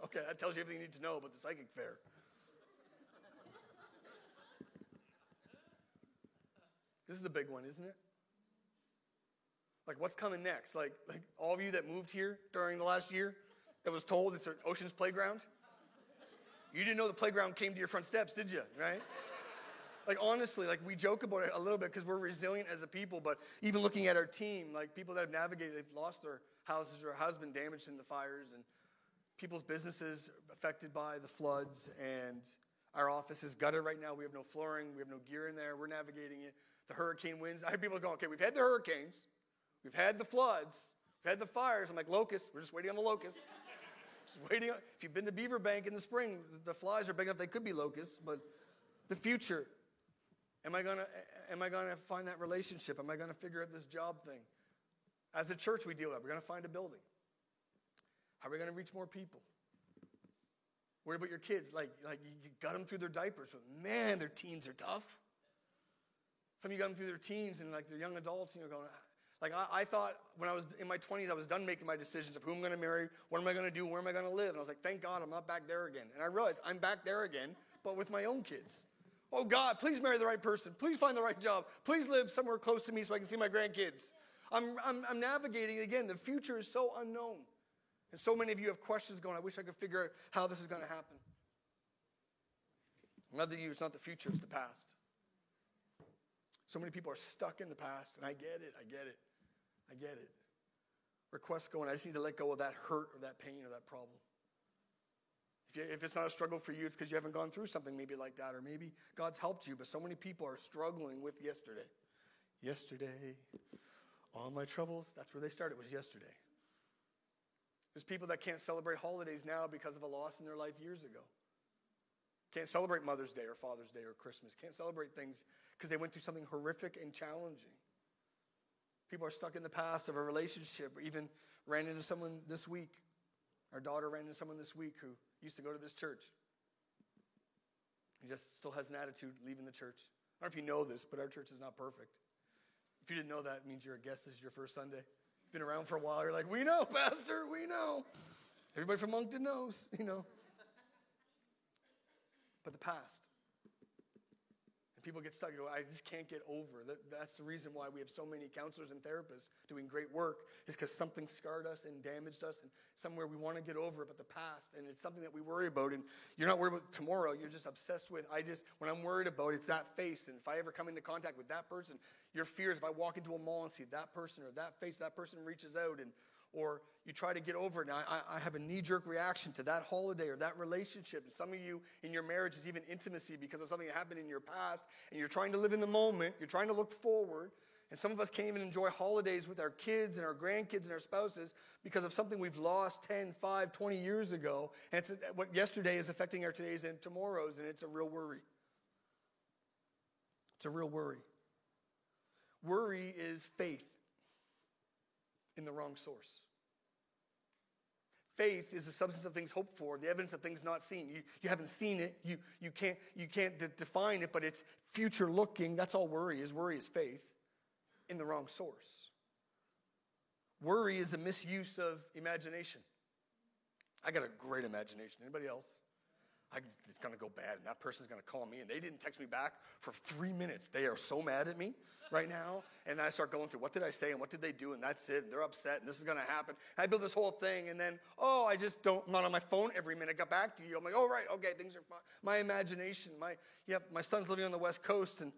Speaker 1: Okay, that tells you everything you need to know about the psychic fair. This is the big one, isn't it? Like, what's coming next? Like, like all of you that moved here during the last year that was told it's an Ocean's Playground? You didn't know the playground came to your front steps, did you? Right? like honestly, like we joke about it a little bit because we're resilient as a people, but even looking at our team, like people that have navigated, they've lost their houses or been damaged in the fires and people's businesses affected by the floods and our office is gutted right now. We have no flooring, we have no gear in there. We're navigating it. The hurricane winds. I hear people go, okay, we've had the hurricanes, we've had the floods, we've had the fires. I'm like, locusts, we're just waiting on the locusts. [laughs] just waiting on, if you've been to Beaver Bank in the spring, the flies are big enough they could be locusts, but the future Am I gonna am I gonna find that relationship? Am I gonna figure out this job thing? As a church, we deal with. We're gonna find a building. How are we gonna reach more people? Worry about your kids. Like, like you got them through their diapers, but man, their teens are tough. Some of you got them through their teens and like they're young adults, and you're going, like I, I, thought when I was in my 20s, I was done making my decisions of who I'm going to marry, what am I going to do, where am I going to live. And I was like, thank God I'm not back there again. And I realized I'm back there again, but with my own kids. Oh God, please marry the right person. Please find the right job. Please live somewhere close to me so I can see my grandkids. I'm, I'm, I'm navigating again. The future is so unknown. And so many of you have questions going, I wish I could figure out how this is going to happen. Another you, it's not the future, it's the past. So many people are stuck in the past, and I get it, I get it, I get it. Requests going, I just need to let go of that hurt or that pain or that problem. If, you, if it's not a struggle for you, it's because you haven't gone through something maybe like that, or maybe God's helped you, but so many people are struggling with yesterday. Yesterday, all my troubles, that's where they started, was yesterday. There's people that can't celebrate holidays now because of a loss in their life years ago. Can't celebrate Mother's Day or Father's Day or Christmas. Can't celebrate things because they went through something horrific and challenging. People are stuck in the past of a relationship. Even ran into someone this week. Our daughter ran into someone this week who used to go to this church. He just still has an attitude leaving the church. I don't know if you know this, but our church is not perfect. If you didn't know that, it means you're a guest. This is your first Sunday. Been around for a while. You're like, we know, [laughs] Pastor, we know. Everybody from Moncton knows, you know. But the past and people get stuck. Go, I just can't get over. That, that's the reason why we have so many counselors and therapists doing great work, is because something scarred us and damaged us, and somewhere we want to get over it, but the past, and it's something that we worry about. And you're not worried about tomorrow. You're just obsessed with, I just, when I'm worried about, it's that face. And if I ever come into contact with that person, your fear is if I walk into a mall and see that person or that face, that person reaches out and or you try to get over it. Now, I, I have a knee jerk reaction to that holiday or that relationship. And some of you in your marriage is even intimacy because of something that happened in your past, and you're trying to live in the moment, you're trying to look forward. And some of us can't even enjoy holidays with our kids and our grandkids and our spouses because of something we've lost 10, 5, 20 years ago. And it's what yesterday is affecting our todays and tomorrows, and it's a real worry. It's a real worry. Worry is faith in the wrong source. Faith is the substance of things hoped for, the evidence of things not seen. You, you haven't seen it, you, you can't, you can't de- define it, but it's future looking. That's all worry is. Worry is faith in the wrong source. Worry is a misuse of imagination. I got a great imagination. Anybody else? I, it's going to go bad, and that person's going to call me, and they didn't text me back for three minutes. They are so mad at me right now. And I start going through what did I say, and what did they do, and that's it, and they're upset, and this is going to happen. And I build this whole thing, and then, oh, I just don't, I'm not on my phone every minute. got back to you. I'm like, oh, right, okay, things are fine. My imagination, my, yeah, my son's living on the West Coast, and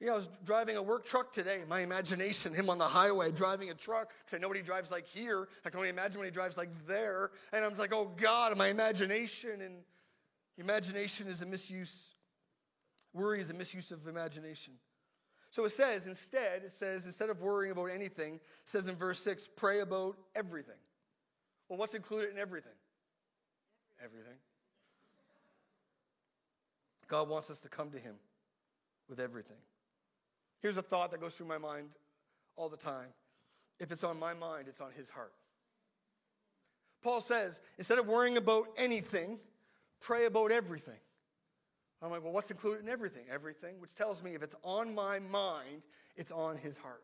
Speaker 1: yeah, I was driving a work truck today. My imagination, him on the highway driving a truck, Say nobody drives like here. I can only imagine when he drives like there. And I'm like, oh God, my imagination. And Imagination is a misuse, worry is a misuse of imagination. So it says, instead, it says, instead of worrying about anything, it says in verse 6, pray about everything. Well, what's included in everything? Everything. God wants us to come to Him with everything. Here's a thought that goes through my mind all the time. If it's on my mind, it's on His heart. Paul says, instead of worrying about anything, pray about everything. I'm like, well, what's included in everything? Everything, which tells me if it's on my mind, it's on his heart.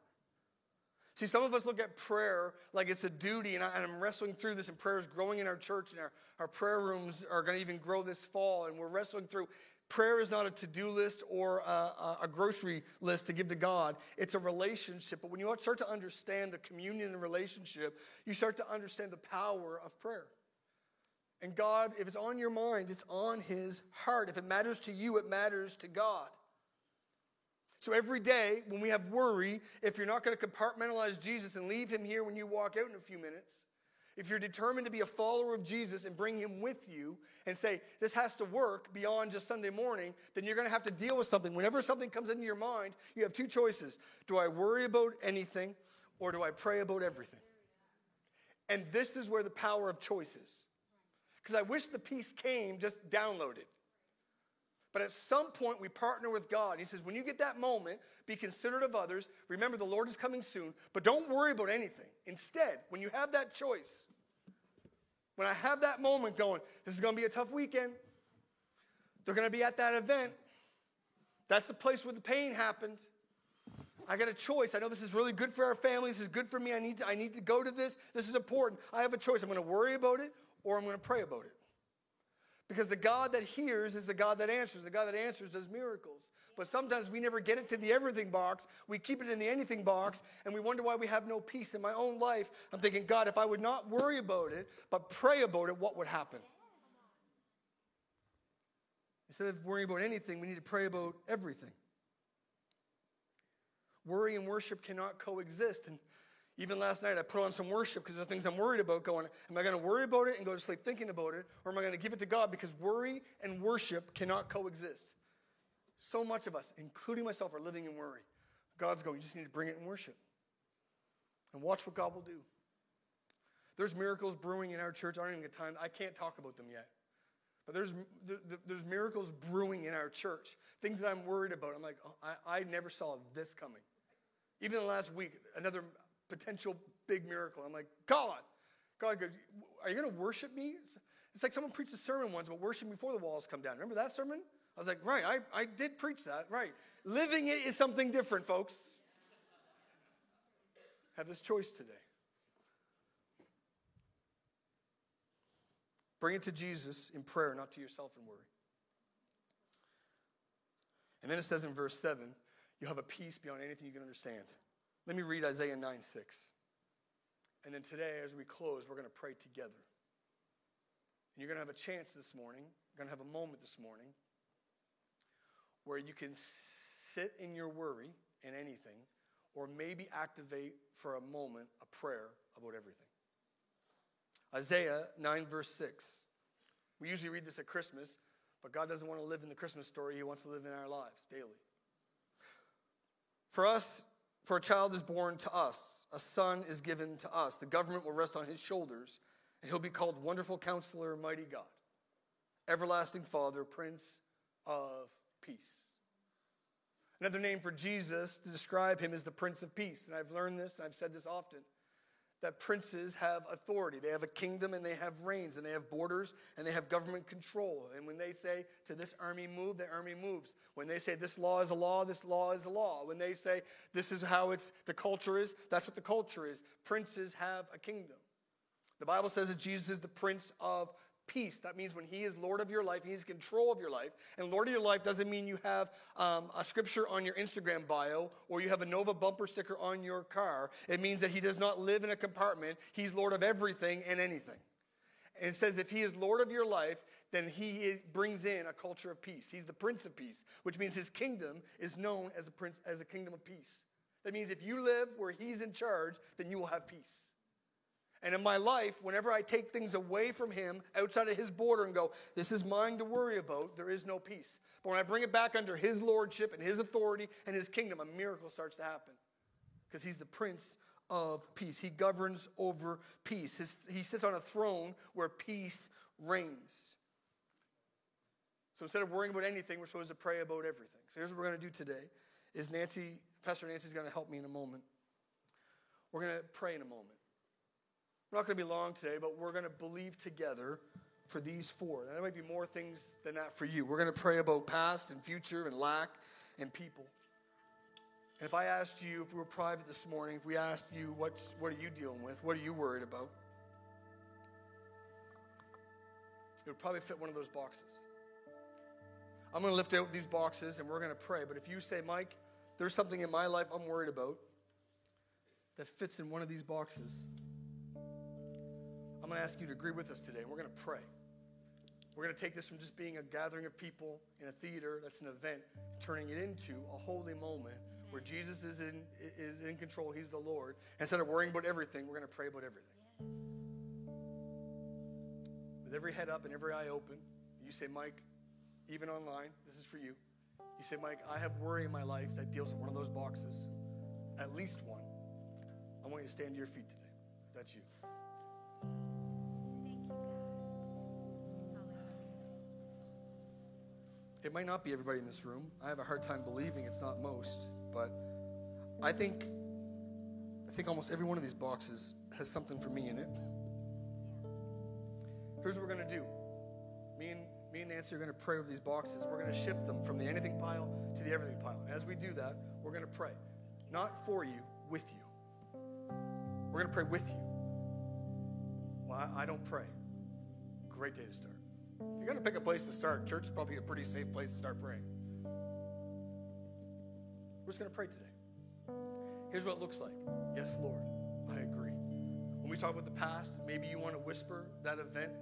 Speaker 1: See, some of us look at prayer like it's a duty, and, I, am wrestling through this, and prayer is growing in our church, and our, our prayer rooms are going to even grow this fall, and we're wrestling through. Prayer is not a to do list or a, a grocery list to give to God. It's a relationship. But when you start to understand the communion and relationship, you start to understand the power of prayer. And God, if it's on your mind, it's on His heart. If it matters to you, it matters to God. So every day when we have worry, if you're not going to compartmentalize Jesus and leave Him here when you walk out in a few minutes, if you're determined to be a follower of Jesus and bring Him with you and say, this has to work beyond just Sunday morning, then you're going to have to deal with something. Whenever something comes into your mind, you have two choices do I worry about anything or do I pray about everything? And this is where the power of choice is because I wish the peace came just downloaded. But at some point, we partner with God. He says, when you get that moment, be considerate of others. Remember, the Lord is coming soon, but don't worry about anything. Instead, when you have that choice, when I have that moment going, this is going to be a tough weekend, they're going to be at that event. That's the place where the pain happened. I got a choice. I know this is really good for our family. This is good for me. I need to, I need to go to this. This is important. I have a choice. I'm going to worry about it or I'm going to pray about it. Because the God that hears is the God that answers. The God that answers does miracles. But sometimes we never get it to the everything box. We keep it in the anything box, and we wonder why we have no peace. In my own life, I'm thinking, God, if I would not worry about it, but pray about it, what would happen? Instead of worrying about anything, we need to pray about everything. Worry and worship cannot coexist. And even last night, I put on some worship because the things I'm worried about going, am I going to worry about it and go to sleep thinking about it, or am I going to give it to God? Because worry and worship cannot coexist. So much of us, including myself, are living in worry. God's going, you just need to bring it in worship. And watch what God will do. There's miracles brewing in our church. I don't even get time. I can't talk about them yet. But there's, there's miracles brewing in our church. Things that I'm worried about. I'm like, oh, I, I never saw this coming. Even the last week, another potential big miracle. I'm like, God, God goes, Are you going to worship me? It's like someone preached a sermon once, but worship before the walls come down. Remember that sermon? I was like, Right, I, I did preach that, right. Living it is something different, folks. Have this choice today. Bring it to Jesus in prayer, not to yourself in worry. And then it says in verse 7 you'll have a peace beyond anything you can understand. Let me read Isaiah 9 6. And then today, as we close, we're going to pray together. And you're going to have a chance this morning, you're going to have a moment this morning where you can sit in your worry in anything, or maybe activate for a moment a prayer about everything. Isaiah 9, verse 6. We usually read this at Christmas, but God doesn't want to live in the Christmas story. He wants to live in our lives daily. For us, for a child is born to us, a son is given to us. The government will rest on his shoulders, and he'll be called Wonderful Counselor, Mighty God, Everlasting Father, Prince of Peace. Another name for Jesus to describe him is the Prince of Peace. And I've learned this, and I've said this often that princes have authority. They have a kingdom and they have reigns and they have borders and they have government control. And when they say to this army move, the army moves. When they say this law is a law, this law is a law. When they say this is how it's the culture is, that's what the culture is. Princes have a kingdom. The Bible says that Jesus is the prince of peace. That means when He is Lord of your life, He's control of your life. And Lord of your life doesn't mean you have um, a scripture on your Instagram bio or you have a Nova bumper sticker on your car. It means that He does not live in a compartment. He's Lord of everything and anything. And it says, if He is Lord of your life, then He is, brings in a culture of peace. He's the Prince of Peace, which means His kingdom is known as a, prince, as a kingdom of peace. That means if you live where He's in charge, then you will have peace. And in my life, whenever I take things away from Him outside of His border and go, this is mine to worry about, there is no peace. But when I bring it back under His lordship and His authority and His kingdom, a miracle starts to happen because He's the Prince of peace. He governs over peace. His, he sits on a throne where peace reigns. So instead of worrying about anything, we're supposed to pray about everything. So here's what we're going to do today: is Nancy, Pastor Nancy's going to help me in a moment. We're going to pray in a moment. We're not going to be long today, but we're going to believe together for these four. And there might be more things than that for you. We're going to pray about past and future and lack and people. And if I asked you, if we were private this morning, if we asked you, what's, what are you dealing with? What are you worried about? It would probably fit one of those boxes. I'm going to lift out these boxes and we're going to pray. But if you say, Mike, there's something in my life I'm worried about that fits in one of these boxes, I'm going to ask you to agree with us today, and we're going to pray. We're going to take this from just being a gathering of people in a theater that's an event, turning it into a holy moment where Jesus is in, is in control, He's the Lord. Instead of worrying about everything, we're going to pray about everything. Yes. With every head up and every eye open, you say, Mike, even online, this is for you. You say, Mike, I have worry in my life that deals with one of those boxes, at least one. I want you to stand to your feet today. That's you. it might not be everybody in this room. I have a hard time believing it's not most, but I think I think almost every one of these boxes has something for me in it. Here's what we're gonna do. Me and me and Nancy are gonna pray over these boxes. We're gonna shift them from the anything pile to the everything pile. And as we do that, we're gonna pray. Not for you, with you. We're gonna pray with you. Well, I, I don't pray. Great day to start. If you're going to pick a place to start, church is probably a pretty safe place to start praying. We're just going to pray today. Here's what it looks like Yes, Lord, I agree. When we talk about the past, maybe you want to whisper that event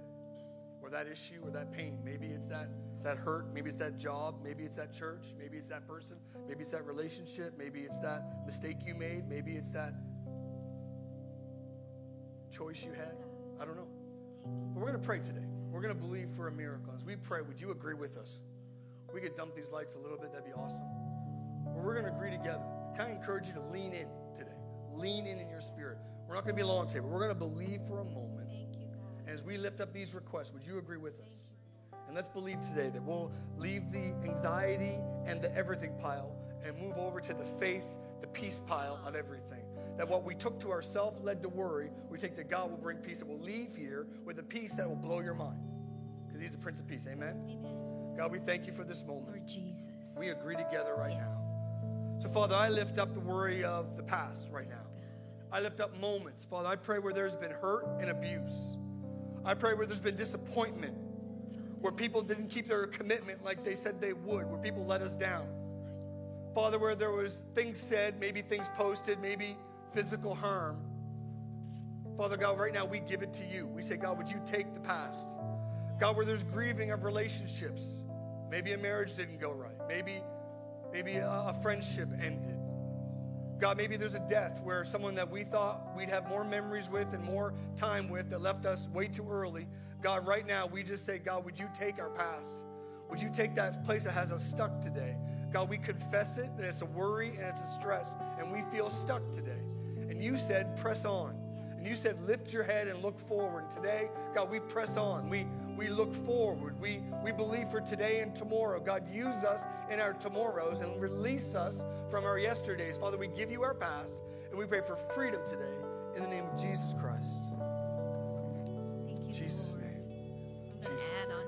Speaker 1: or that issue or that pain. Maybe it's that, that hurt. Maybe it's that job. Maybe it's that church. Maybe it's that person. Maybe it's that relationship. Maybe it's that mistake you made. Maybe it's that choice you had. I don't know. But we're going to pray today. We're going to believe for a miracle. As we pray, would you agree with us? We could dump these lights a little bit. That'd be awesome. But we're going to agree together. Kind of encourage you to lean in today? Lean in in your spirit. We're not going to be long table. We're going to believe for a moment. Thank you, God. As we lift up these requests, would you agree with us? And let's believe today that we'll leave the anxiety and the everything pile and move over to the faith, the peace pile of everything. That what we took to ourselves led to worry, we take to God will bring peace. And we'll leave here with a peace that will blow your mind. Because He's the Prince of Peace. Amen? Amen. God, we thank you for this moment. Lord Jesus. We agree together right yes. now. So, Father, I lift up the worry of the past right now. I lift up moments. Father, I pray where there's been hurt and abuse. I pray where there's been disappointment, where people didn't keep their commitment like they said they would, where people let us down. Father, where there was things said, maybe things posted, maybe physical harm. Father God, right now we give it to you. We say, God, would you take the past? God, where there's grieving of relationships. Maybe a marriage didn't go right. Maybe, maybe a, a friendship ended. God, maybe there's a death where someone that we thought we'd have more memories with and more time with that left us way too early. God, right now we just say, God, would you take our past? Would you take that place that has us stuck today? God, we confess it, and it's a worry and it's a stress, and we feel stuck today you said, press on. And you said, lift your head and look forward. And today, God, we press on. We, we look forward. We, we believe for today and tomorrow. God, use us in our tomorrows and release us from our yesterdays. Father, we give you our past and we pray for freedom today in the name of Jesus Christ. Thank you. Jesus' Lord. name. Jesus.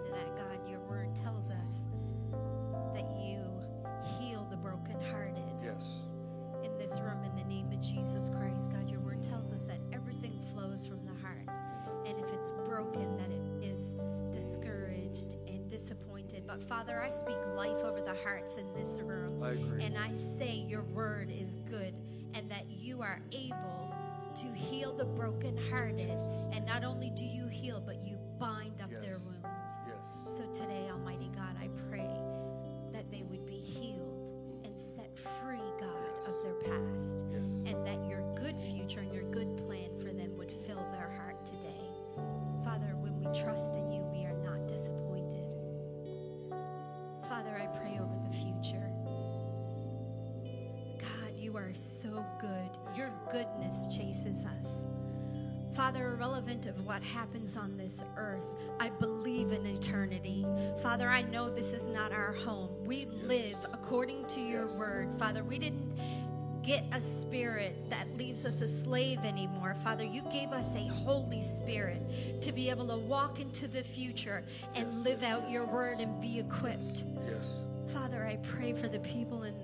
Speaker 2: Father, I speak life over the hearts in this
Speaker 1: room. I
Speaker 2: and I say your word is good and that you are able to heal the brokenhearted. And not only do you heal, but you bind up yes. their wounds. Yes. So today, good. Your goodness chases us. Father, irrelevant of what happens on this earth, I believe in eternity. Father, I know this is not our home. We yes. live according to your word. Father, we didn't get a spirit that leaves us a slave anymore. Father, you gave us a Holy Spirit to be able to walk into the future and yes, live out your word and be equipped. Father, I pray for the people in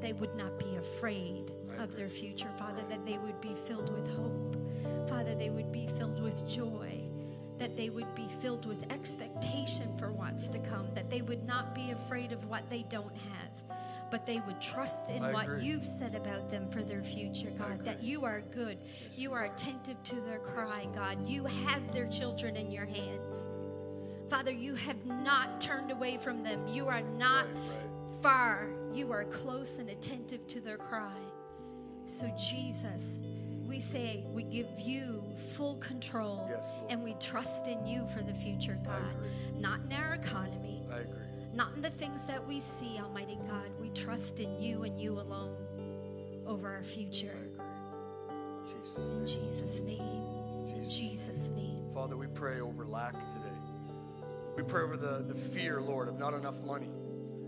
Speaker 2: that they would not be afraid of their future, Father, that they would be filled with hope. Father, they would be filled with joy, that they would be filled with expectation for what's to come, that they would not be afraid of what they don't have, but they would trust in what you've said about them for their future, God, that you are good. You are attentive to their cry, God. You have their children in your hands. Father, you have not turned away from them. You are not right, right. far you are close and attentive to their cry. So, Jesus, we say we give you full control yes, and we trust in you for the future, God. Not in our economy. Not in the things that we see, Almighty God. We trust in you and you alone over our future. Jesus in Jesus' name. Jesus. In Jesus' name.
Speaker 1: Father, we pray over lack today. We pray over the, the fear, Lord, of not enough money.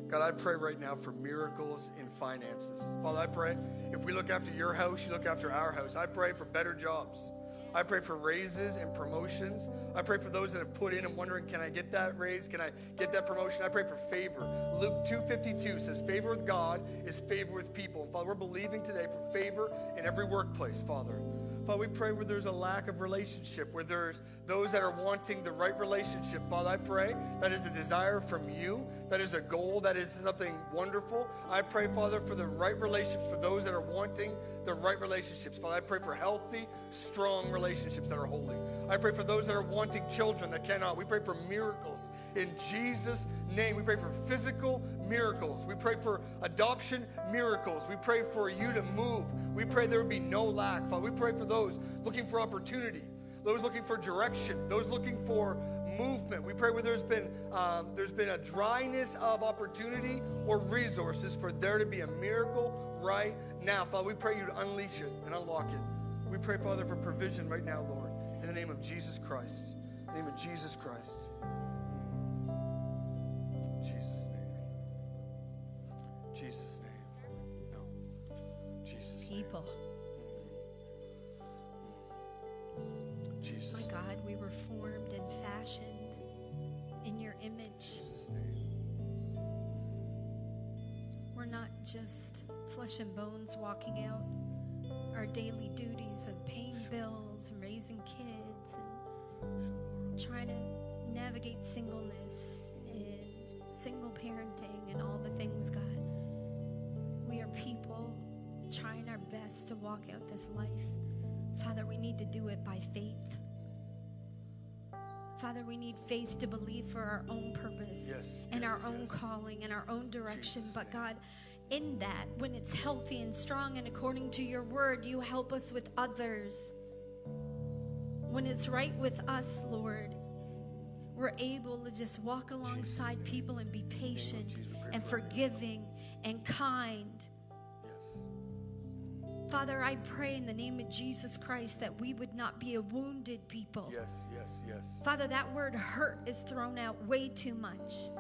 Speaker 1: God, I pray right now for miracles in finances. Father, I pray if we look after your house, you look after our house. I pray for better jobs. I pray for raises and promotions. I pray for those that have put in and wondering, can I get that raise? Can I get that promotion? I pray for favor. Luke 2.52 says favor with God is favor with people. And Father, we're believing today for favor in every workplace, Father. Father, we pray where there's a lack of relationship, where there's those that are wanting the right relationship. Father, I pray that is a desire from you, that is a goal, that is something wonderful. I pray, Father, for the right relationships, for those that are wanting the right relationships. Father, I pray for healthy, strong relationships that are holy. I pray for those that are wanting children that cannot. We pray for miracles in Jesus' name. We pray for physical miracles. We pray for adoption miracles. We pray for you to move. We pray there would be no lack, Father. We pray for those looking for opportunity, those looking for direction, those looking for movement. We pray where there's been um, there's been a dryness of opportunity or resources for there to be a miracle right now, Father. We pray you to unleash it and unlock it. We pray, Father, for provision right now, Lord, in the name of Jesus Christ. In the name of Jesus Christ. Mm. Jesus' name. Jesus
Speaker 2: people. Jesus. My God, we were formed and fashioned in your image. We're not just flesh and bones walking out our daily duties of paying bills and raising kids and trying to navigate singleness and single parenting and all the things, God. us to walk out this life. Father, we need to do it by faith. Father, we need faith to believe for our own purpose yes, and yes, our own yes. calling and our own direction. Jesus, but God, in that, when it's healthy and strong and according to your word, you help us with others. When it's right with us, Lord, we're able to just walk alongside Jesus, people and be patient and forgiving and kind Father, I pray in the name of Jesus Christ that we would not be a wounded people. Yes, yes, yes. Father, that word hurt is thrown out way too much.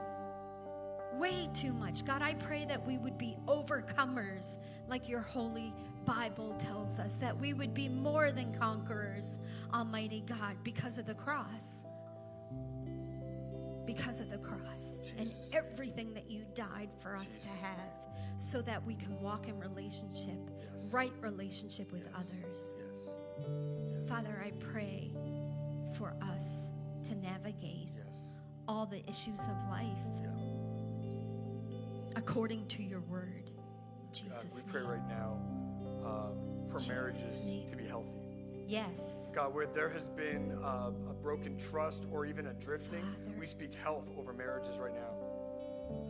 Speaker 2: Way too much. God, I pray that we would be overcomers, like your holy Bible tells us, that we would be more than conquerors, Almighty God, because of the cross because of the cross Jesus. and everything that you died for us to have so that we can walk in relationship, yes. right relationship with yes. others. Yes. Father, I pray for us to navigate all the issues of life according to your word. Jesus.
Speaker 1: God, we pray right now uh, for Jesus marriages name. to be healthy. Yes. God, where there has been uh, a broken trust or even a drifting, Father. we speak health over marriages right now.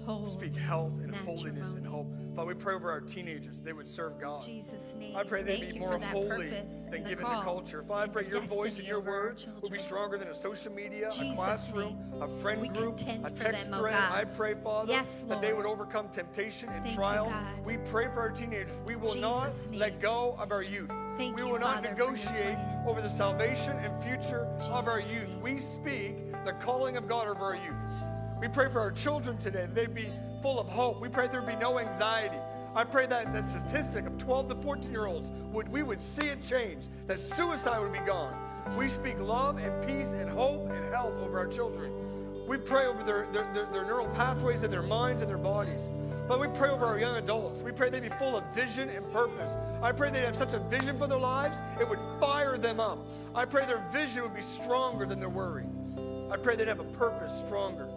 Speaker 1: Whole, speak health and holiness and hope. Father, we pray over our teenagers; they would serve God. Jesus' name. I pray they'd Thank be more holy than given to culture. Father, I pray your voice and your word will be stronger than a social media, Jesus a classroom, name. a friend we group, a text them, Oh I pray, Father, yes, that they would overcome temptation and Thank trials. You, we pray for our teenagers. We will Jesus not name. let go of our youth. Thank we will you, not Father, negotiate over the salvation and future Jesus of our youth. Name. We speak the calling of God over our youth. We pray for our children today, they'd be full of hope. We pray there'd be no anxiety. I pray that that statistic of 12 to 14 year olds would we would see it change, that suicide would be gone. We speak love and peace and hope and health over our children. We pray over their, their, their, their neural pathways and their minds and their bodies. But we pray over our young adults. We pray they would be full of vision and purpose. I pray they would have such a vision for their lives, it would fire them up. I pray their vision would be stronger than their worry. I pray they'd have a purpose stronger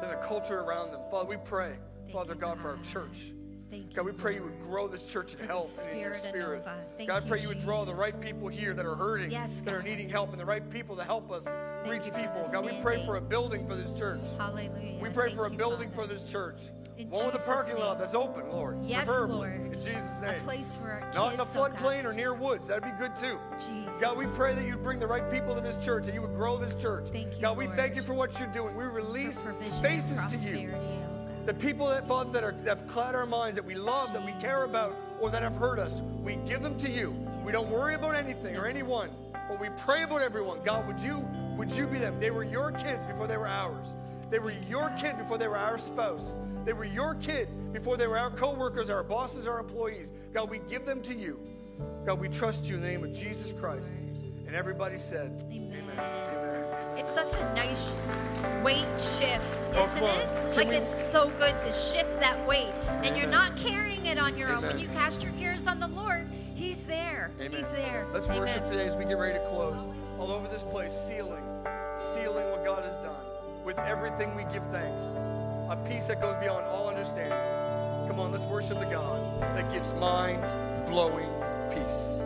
Speaker 1: than the culture around them. Father, we pray, Thank Father you, God, God, for our church. Thank God, we pray you would grow this church in health and in your spirit. God, I pray you would draw the right people here that are hurting, yes, that are needing help, and the right people to help us Thank reach people. God, we pray for a building for this church. Hallelujah. We pray Thank for a building you, for this church. In One with a parking name. lot that's open, Lord.
Speaker 2: Yes, Lord. In Jesus' name. A
Speaker 1: place for our Not kids, in a floodplain oh or near woods. That'd be good too. Jesus. God, we pray that you'd bring the right people to this church, that you would grow this church. Thank you, God, Lord. we thank you for what you're doing. We release faces to you. Oh the people that thought that, are, that cloud our minds, that we love, Jesus. that we care about, or that have hurt us, we give them to you. Yes, we don't worry about anything no. or anyone, but we pray about everyone. God, would you would you be them? They were your kids before they were ours. They were your kids before they were our spouse. They were your kid before they were our coworkers, our bosses, our employees. God, we give them to you. God, we trust you in the name of Jesus Christ. And everybody said, Amen. Amen.
Speaker 2: It's such a nice weight shift, isn't oh, it? Like we... it's so good to shift that weight. And Amen. you're not carrying it on your Amen. own. When you cast your cares on the Lord, He's there. Amen. He's there.
Speaker 1: Let's Amen. worship today as we get ready to close. All over this place, sealing, sealing what God has done. With everything we give thanks a peace that goes beyond all understanding. Come on, let's worship the God that gives mind blowing peace.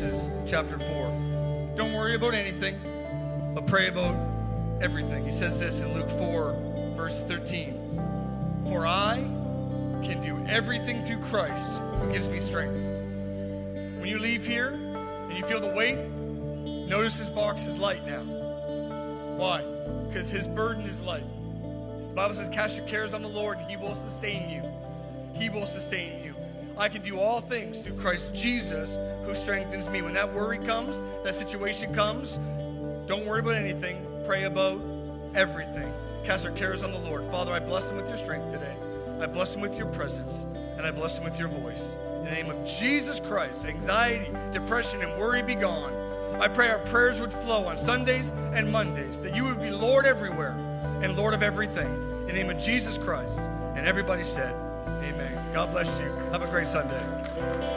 Speaker 1: Galatians chapter 4. Don't worry about anything, but pray about everything. He says this in Luke 4, verse 13 For I can do everything through Christ who gives me strength. When you leave here and you feel the weight, notice this box is light now. Why? Because his burden is light. The Bible says, Cast your cares on the Lord, and he will sustain you. He will sustain you. I can do all things through Christ Jesus who strengthens me. When that worry comes, that situation comes, don't worry about anything. Pray about everything. Cast our cares on the Lord. Father, I bless Him with your strength today. I bless Him with your presence, and I bless Him with your voice. In the name of Jesus Christ, anxiety, depression, and worry be gone. I pray our prayers would flow on Sundays and Mondays, that you would be Lord everywhere and Lord of everything. In the name of Jesus Christ. And everybody said, Amen. God bless you. Have a great Sunday.